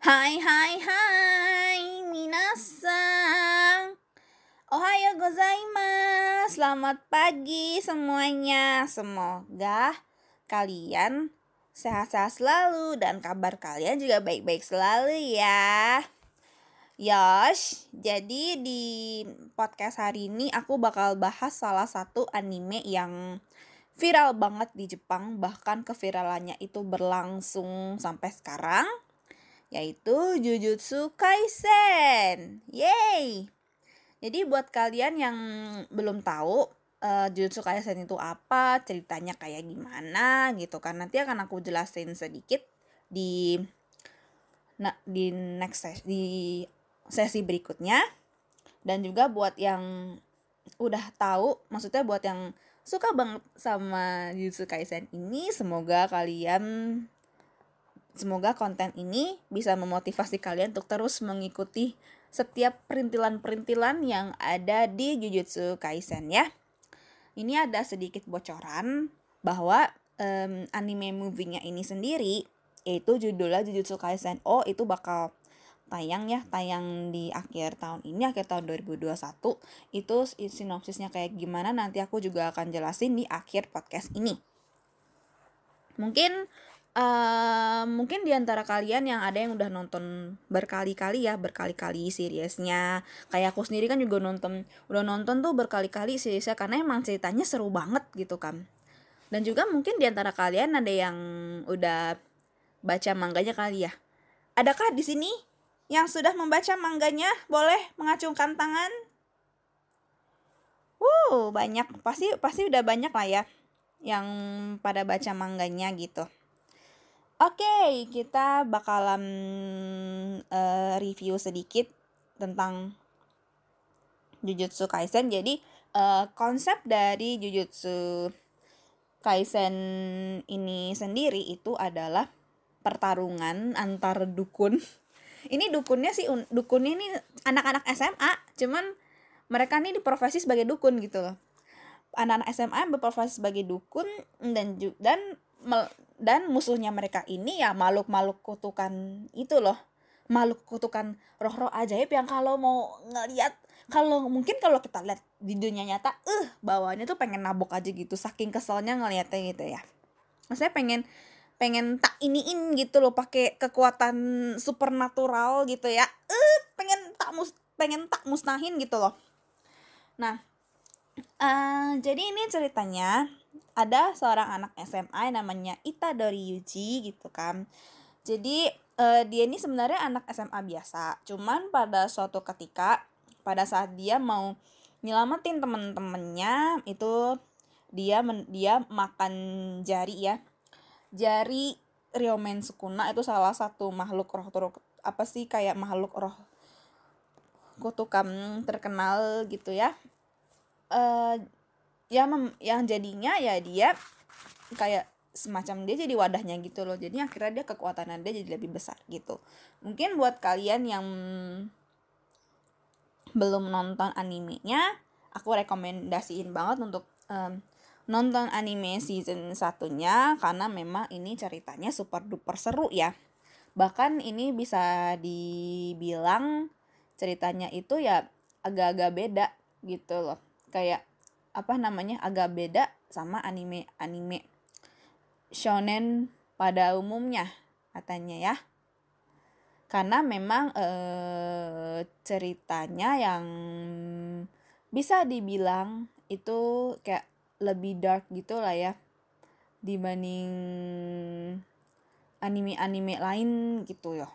Hai hai hai minasang Ohayo gozaimasu. Selamat pagi semuanya. Semoga kalian sehat-sehat selalu Dan kabar kalian juga baik-baik selalu ya. Yosh, jadi di podcast hari ini aku bakal bahas salah satu anime yang viral banget di Jepang. Bahkan keviralannya itu berlangsung sampai sekarang yaitu Jujutsu Kaisen. Yay! Jadi buat kalian yang belum tahu uh, Jujutsu Kaisen itu apa, ceritanya kayak gimana gitu kan. Nanti akan aku jelasin sedikit di nah, di next sesi, di sesi berikutnya. Dan juga buat yang udah tahu, maksudnya buat yang suka banget sama Jujutsu Kaisen ini. Semoga kalian semoga konten ini bisa memotivasi kalian untuk terus mengikuti setiap perintilan-perintilan yang ada di Jujutsu Kaisen ya. Ini ada sedikit bocoran bahwa um, anime movie-nya ini sendiri yaitu judulnya Jujutsu Kaisen. Oh itu bakal tayang ya tayang di akhir tahun ini akhir tahun 2021 itu sinopsisnya kayak gimana nanti aku juga akan jelasin di akhir podcast ini. Mungkin uh, mungkin di antara kalian yang ada yang udah nonton berkali-kali ya berkali-kali seriesnya. Kayak aku sendiri kan juga nonton udah nonton tuh berkali-kali seriesnya karena emang ceritanya seru banget gitu kan. Dan juga mungkin di antara kalian ada yang udah baca mangganya kali ya. Adakah di sini yang sudah membaca mangganya boleh mengacungkan tangan. Wuh, banyak. Pasti pasti udah banyak lah ya yang pada baca mangganya gitu. Oke, okay, kita bakalan uh, review sedikit tentang Jujutsu Kaisen. Jadi uh, konsep dari Jujutsu Kaisen ini sendiri itu adalah pertarungan antar dukun ini dukunnya sih dukunnya ini anak-anak SMA cuman mereka nih diprofesi sebagai dukun gitu loh anak-anak SMA berprofesi sebagai dukun dan dan dan musuhnya mereka ini ya makhluk-makhluk kutukan itu loh. Makhluk kutukan roh-roh ajaib yang kalau mau ngeliat kalau mungkin kalau kita lihat di dunia nyata eh uh, bawahnya tuh pengen nabok aja gitu. Saking keselnya ngeliatnya gitu ya. Saya pengen pengen tak iniin gitu loh pakai kekuatan supernatural gitu ya. Eh uh, pengen tak mus pengen tak musnahin gitu loh. Nah uh, jadi ini ceritanya ada seorang anak SMA namanya Itadori Yuji gitu kan. Jadi uh, dia ini sebenarnya anak SMA biasa. Cuman pada suatu ketika pada saat dia mau nyelamatin temen-temennya itu dia men, dia makan jari ya. Jari Ryomen Sukuna itu salah satu makhluk roh roh apa sih kayak makhluk roh kutukan terkenal gitu ya. Uh, ya mem, yang jadinya ya dia kayak semacam dia jadi wadahnya gitu loh jadi akhirnya dia kekuatan dia jadi lebih besar gitu mungkin buat kalian yang belum nonton animenya aku rekomendasiin banget untuk um, nonton anime season satunya karena memang ini ceritanya super duper seru ya. Bahkan ini bisa dibilang ceritanya itu ya agak-agak beda gitu loh. Kayak apa namanya agak beda sama anime-anime shonen pada umumnya katanya ya. Karena memang eh, ceritanya yang bisa dibilang itu kayak lebih dark gitu lah ya dibanding anime-anime lain gitu ya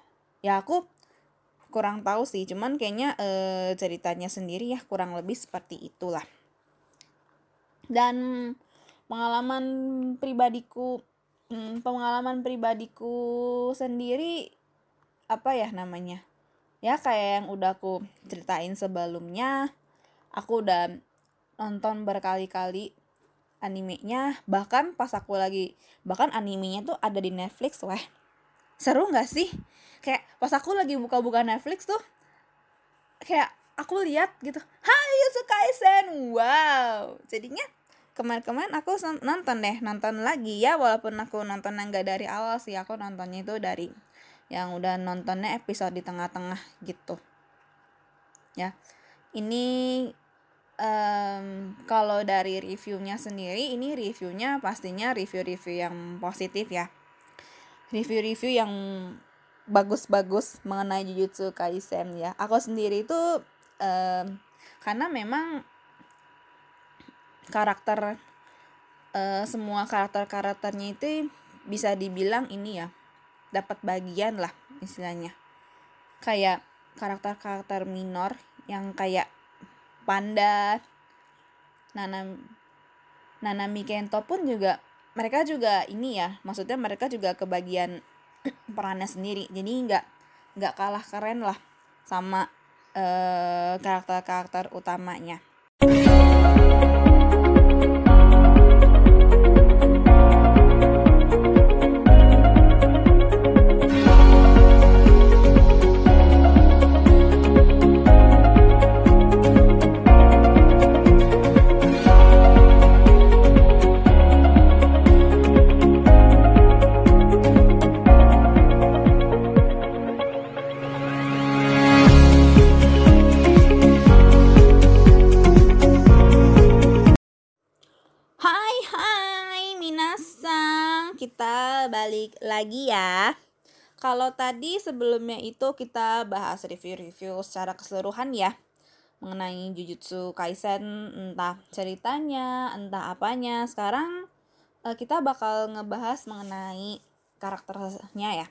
ya aku kurang tahu sih cuman kayaknya e, ceritanya sendiri ya kurang lebih seperti itulah dan pengalaman pribadiku hmm, pengalaman pribadiku sendiri apa ya namanya? Ya kayak yang udah aku ceritain sebelumnya aku udah nonton berkali-kali animenya bahkan pas aku lagi bahkan animenya tuh ada di Netflix weh. Seru nggak sih? Kayak pas aku lagi buka-buka Netflix tuh kayak aku lihat gitu Hai Kaisen. Wow. Jadinya kemarin-kemarin aku nonton deh nonton lagi ya walaupun aku nonton yang gak dari awal sih aku nontonnya itu dari yang udah nontonnya episode di tengah-tengah gitu. Ya ini um, kalau dari reviewnya sendiri ini reviewnya pastinya review-review yang positif ya. Review-review yang bagus-bagus mengenai Jujutsu Kaisen ya. Aku sendiri itu um, karena memang karakter uh, semua karakter-karakternya itu bisa dibilang ini ya dapat bagian lah istilahnya. Kayak karakter-karakter minor yang kayak Panda, Nana Nana Mikento pun juga mereka juga ini ya maksudnya mereka juga kebagian perannya sendiri. Jadi nggak nggak kalah keren lah sama uh, karakter-karakter utamanya. Kalau tadi sebelumnya itu kita bahas review-review secara keseluruhan ya mengenai Jujutsu Kaisen entah ceritanya, entah apanya. Sekarang eh, kita bakal ngebahas mengenai karakternya ya.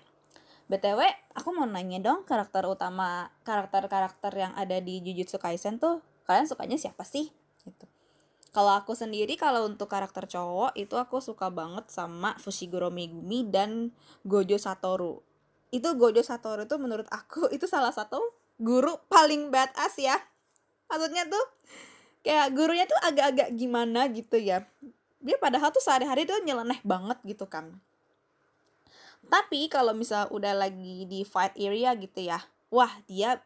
BTW, aku mau nanya dong karakter utama, karakter-karakter yang ada di Jujutsu Kaisen tuh kalian sukanya siapa sih? Gitu. Kalau aku sendiri kalau untuk karakter cowok itu aku suka banget sama Fushiguro Megumi dan Gojo Satoru. Itu Gojo Satoru itu menurut aku itu salah satu guru paling badass ya. Maksudnya tuh kayak gurunya tuh agak-agak gimana gitu ya. Dia padahal tuh sehari-hari tuh nyeleneh banget gitu kan. Tapi kalau misal udah lagi di fight area gitu ya, wah dia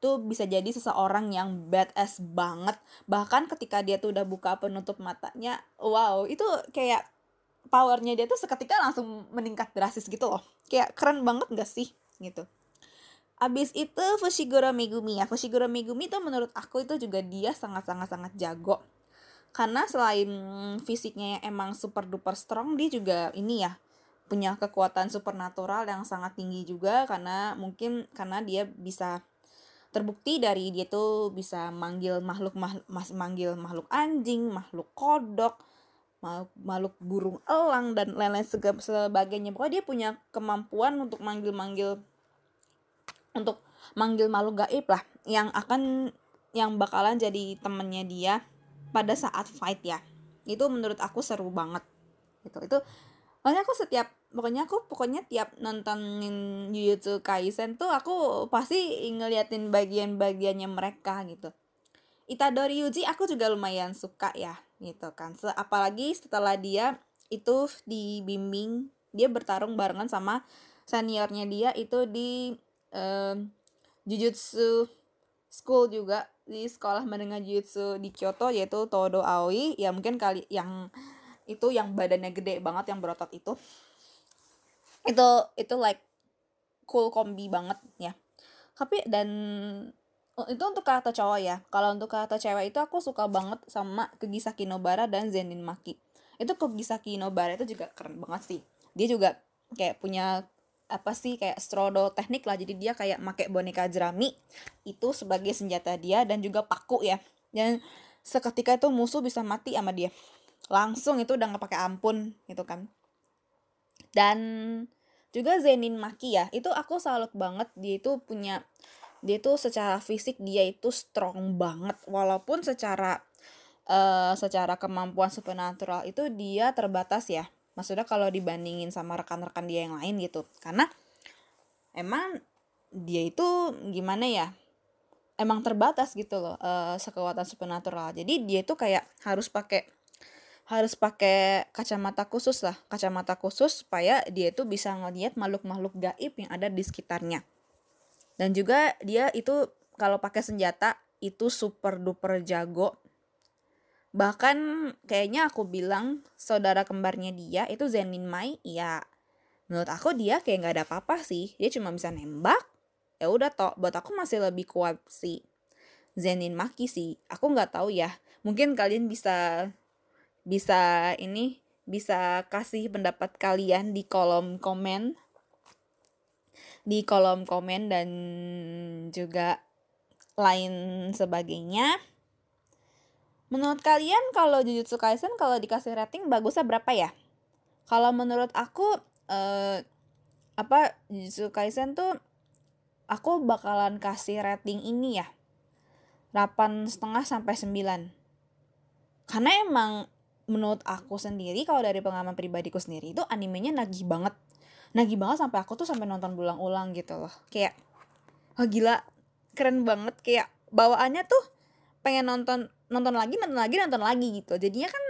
tuh bisa jadi seseorang yang badass banget bahkan ketika dia tuh udah buka penutup matanya wow itu kayak powernya dia tuh seketika langsung meningkat drastis gitu loh. Kayak keren banget gak sih? Gitu. Abis itu Fushiguro Megumi ya. Fushiguro Megumi tuh menurut aku itu juga dia sangat-sangat-sangat jago. Karena selain fisiknya yang emang super duper strong Dia juga ini ya punya kekuatan supernatural yang sangat tinggi juga. Karena mungkin karena dia bisa terbukti dari dia tuh bisa manggil makhluk makhluk manggil makhluk anjing makhluk kodok makhluk, burung elang dan lain-lain sebagainya. Pokoknya dia punya kemampuan untuk manggil-manggil untuk manggil makhluk gaib lah yang akan yang bakalan jadi temennya dia pada saat fight ya. Itu menurut aku seru banget gitu. Itu makanya aku setiap pokoknya aku pokoknya tiap nontonin Jujutsu Kaisen tuh aku pasti ngeliatin bagian-bagiannya mereka gitu. Itadori Yuji aku juga lumayan suka ya gitu kan. Apalagi setelah dia itu dibimbing dia bertarung barengan sama seniornya dia itu di um, Jujutsu School juga di sekolah menengah Jujutsu di Kyoto yaitu Todo Aoi. Ya mungkin kali yang itu yang badannya gede banget yang berotot itu. Itu itu like cool kombi banget ya. Tapi dan itu untuk karakter cowok ya? Kalau untuk karakter cewek itu aku suka banget sama Kegisaki Nobara dan Zenin Maki. Itu Kegisaki Nobara itu juga keren banget sih. Dia juga kayak punya apa sih kayak strodo teknik lah. Jadi dia kayak make boneka jerami itu sebagai senjata dia dan juga paku ya. Dan seketika itu musuh bisa mati sama dia. Langsung itu udah nggak pakai ampun gitu kan. Dan juga Zenin Maki ya itu aku salut banget. Dia itu punya dia itu secara fisik dia itu strong banget. Walaupun secara uh, secara kemampuan supernatural itu dia terbatas ya. Maksudnya kalau dibandingin sama rekan-rekan dia yang lain gitu. Karena emang dia itu gimana ya emang terbatas gitu loh uh, sekekuatan supernatural. Jadi dia itu kayak harus pakai harus pakai kacamata khusus lah. Kacamata khusus supaya dia itu bisa ngelihat makhluk-makhluk gaib yang ada di sekitarnya dan juga dia itu kalau pakai senjata itu super duper jago. Bahkan kayaknya aku bilang saudara kembarnya dia itu Zenin Mai ya menurut aku dia kayak nggak ada apa-apa sih. Dia cuma bisa nembak. Ya udah toh buat aku masih lebih kuat si Zenin Maki sih. Aku nggak tahu ya. Mungkin kalian bisa bisa ini bisa kasih pendapat kalian di kolom komen di kolom komen dan juga lain sebagainya. Menurut kalian kalau Jujutsu Kaisen kalau dikasih rating bagusnya berapa ya? Kalau menurut aku uh, apa Jujutsu Kaisen tuh aku bakalan kasih rating ini ya. Delapan setengah sampai sembilan. Karena emang menurut aku sendiri kalau dari pengalaman pribadiku sendiri itu animenya nagih banget nagih banget sampai aku tuh sampai nonton berulang-ulang gitu loh. Kayak oh gila keren banget. Kayak bawaannya tuh pengen nonton nonton lagi nonton lagi nonton lagi gitu. Jadinya kan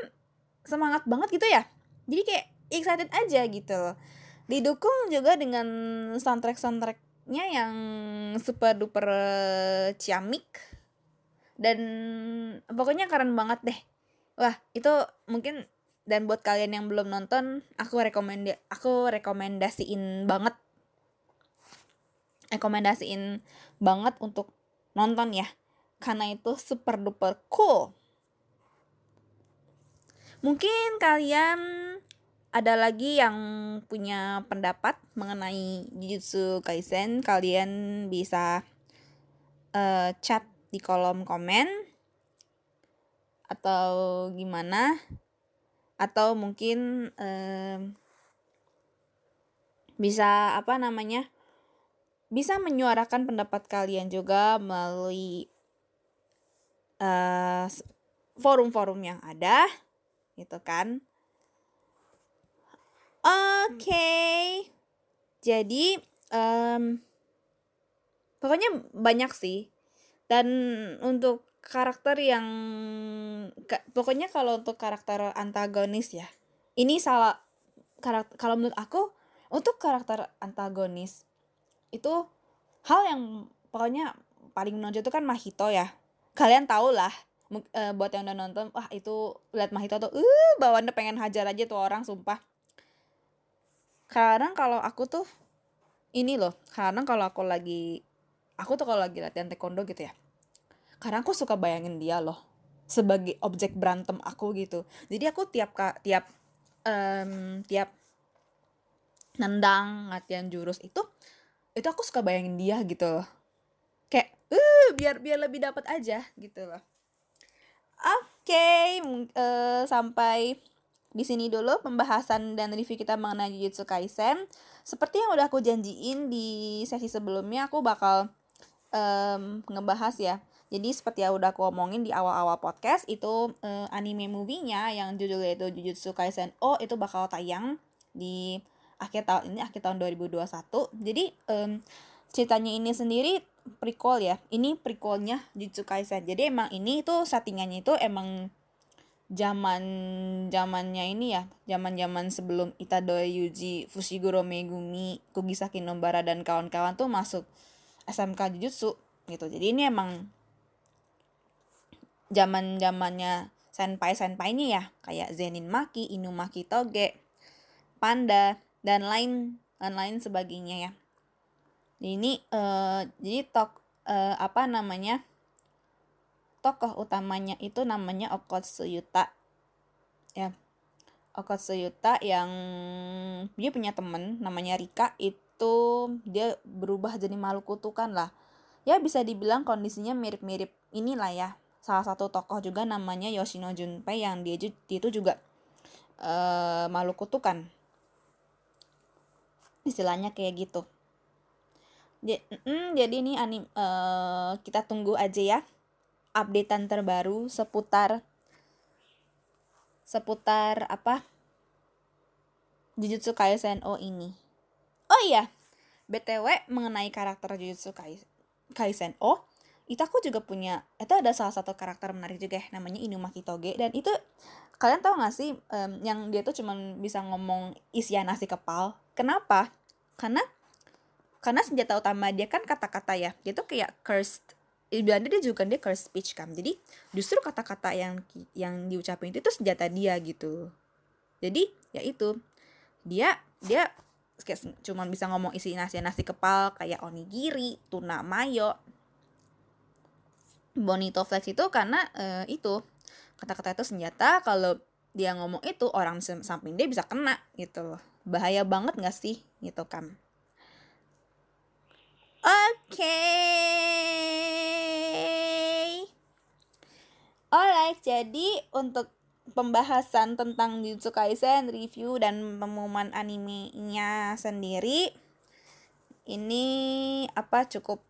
semangat banget gitu ya. Jadi kayak excited aja gitu loh. Didukung juga dengan soundtrack soundtracknya yang super duper ciamik. Dan pokoknya keren banget deh. Wah itu mungkin dan buat kalian yang belum nonton aku rekomend aku rekomendasiin banget. Rekomendasiin banget untuk nonton ya. Karena itu super duper cool. Mungkin kalian ada lagi yang punya pendapat mengenai Jujutsu Kaisen, kalian bisa uh, chat di kolom komen. Atau gimana atau mungkin uh, bisa apa namanya bisa menyuarakan pendapat kalian juga melalui uh, forum-forum yang ada gitu kan Oke. Okay. Jadi um, pokoknya banyak sih. Dan untuk karakter yang pokoknya kalau untuk karakter antagonis ya. Ini salah karakter kalau menurut aku untuk karakter antagonis itu hal yang pokoknya paling menonjol itu kan Mahito ya. Kalian tau lah uh, buat yang udah nonton wah itu lihat Mahito tuh uh bawaannya pengen hajar aja tuh orang sumpah kadang kalau aku tuh ini loh kadang kalau aku lagi aku tuh kalau lagi latihan taekwondo gitu ya kadang aku suka bayangin dia loh sebagai objek berantem aku gitu jadi aku tiap tiap um, tiap nendang latihan jurus itu itu aku suka bayangin dia gitu loh kayak uh biar biar lebih dapat aja gitu loh oke okay, uh, sampai di sini dulu pembahasan dan review kita mengenai Jujutsu Kaisen. Seperti yang udah aku janjiin di sesi sebelumnya, aku bakal um, ngebahas ya. Jadi seperti yang udah aku omongin di awal-awal podcast, itu uh, anime movie-nya yang judulnya itu Jujutsu Kaisen O itu bakal tayang di akhir tahun ini, akhir tahun 2021. Jadi um, ceritanya ini sendiri prequel ya. Ini prequelnya Jujutsu Kaisen. Jadi emang ini itu settingannya itu emang zaman zamannya ini ya zaman zaman sebelum Itadori Yuji Fushiguro Megumi Kugisaki Nobara dan kawan-kawan tuh masuk SMK Jujutsu gitu jadi ini emang zaman zamannya senpai senpainya ya. Kayak Zenin Maki Inumaki Toge Panda dan lain dan lain sebagainya ya. Ini uh, jadi tok uh, apa namanya tokoh utamanya itu namanya Okotsuyuta ya. Okotsuyuta yang dia punya temen namanya Rika itu dia berubah jadi makhluk kutukan lah. Ya bisa dibilang kondisinya mirip-mirip inilah ya salah satu tokoh juga namanya Yoshino Junpei yang dia itu juga uh, makhluk kutukan istilahnya kayak gitu. Jadi, mm, jadi ini anim uh, kita tunggu aja ya updatean terbaru seputar seputar apa? Jujutsu Kaisen O ini. Oh iya, BTW mengenai karakter Jujutsu Kaisen O, itu aku juga punya, itu ada salah satu karakter menarik juga ya, namanya Inumaki Toge. Dan itu, kalian tahu gak sih, um, yang dia tuh cuman bisa ngomong isian nasi kepal. Kenapa? Karena, karena senjata utama dia kan kata-kata ya, dia tuh kayak cursed Belanda dia juga dia curse speech kan jadi justru kata-kata yang yang diucapin itu itu senjata dia gitu jadi ya itu dia dia kayak cuman bisa ngomong isi nasi nasi kepal kayak onigiri tuna mayo bonito flex itu karena uh, itu kata-kata itu senjata kalau dia ngomong itu orang samping dia bisa kena gitu loh bahaya banget gak sih gitu kan oke okay. alright jadi untuk pembahasan tentang Jujutsu Kaisen, review dan pengumuman animenya sendiri. Ini apa cukup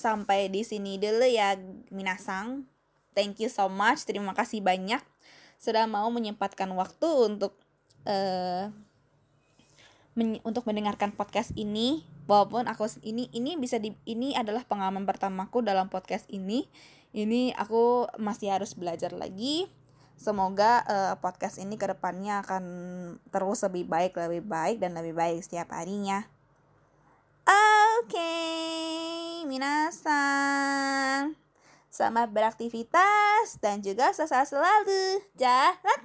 sampai di sini dulu ya Minasang. Thank you so much. Terima kasih banyak sudah mau menyempatkan waktu untuk uh, men untuk mendengarkan podcast ini. Walaupun aku ini ini bisa di ini adalah pengalaman pertamaku dalam podcast ini. Ini aku masih harus belajar lagi Semoga uh, podcast ini ke depannya akan terus lebih baik, lebih baik, dan lebih baik setiap harinya. Oke, okay, minasan. Selamat beraktivitas dan juga sukses selalu. Jalan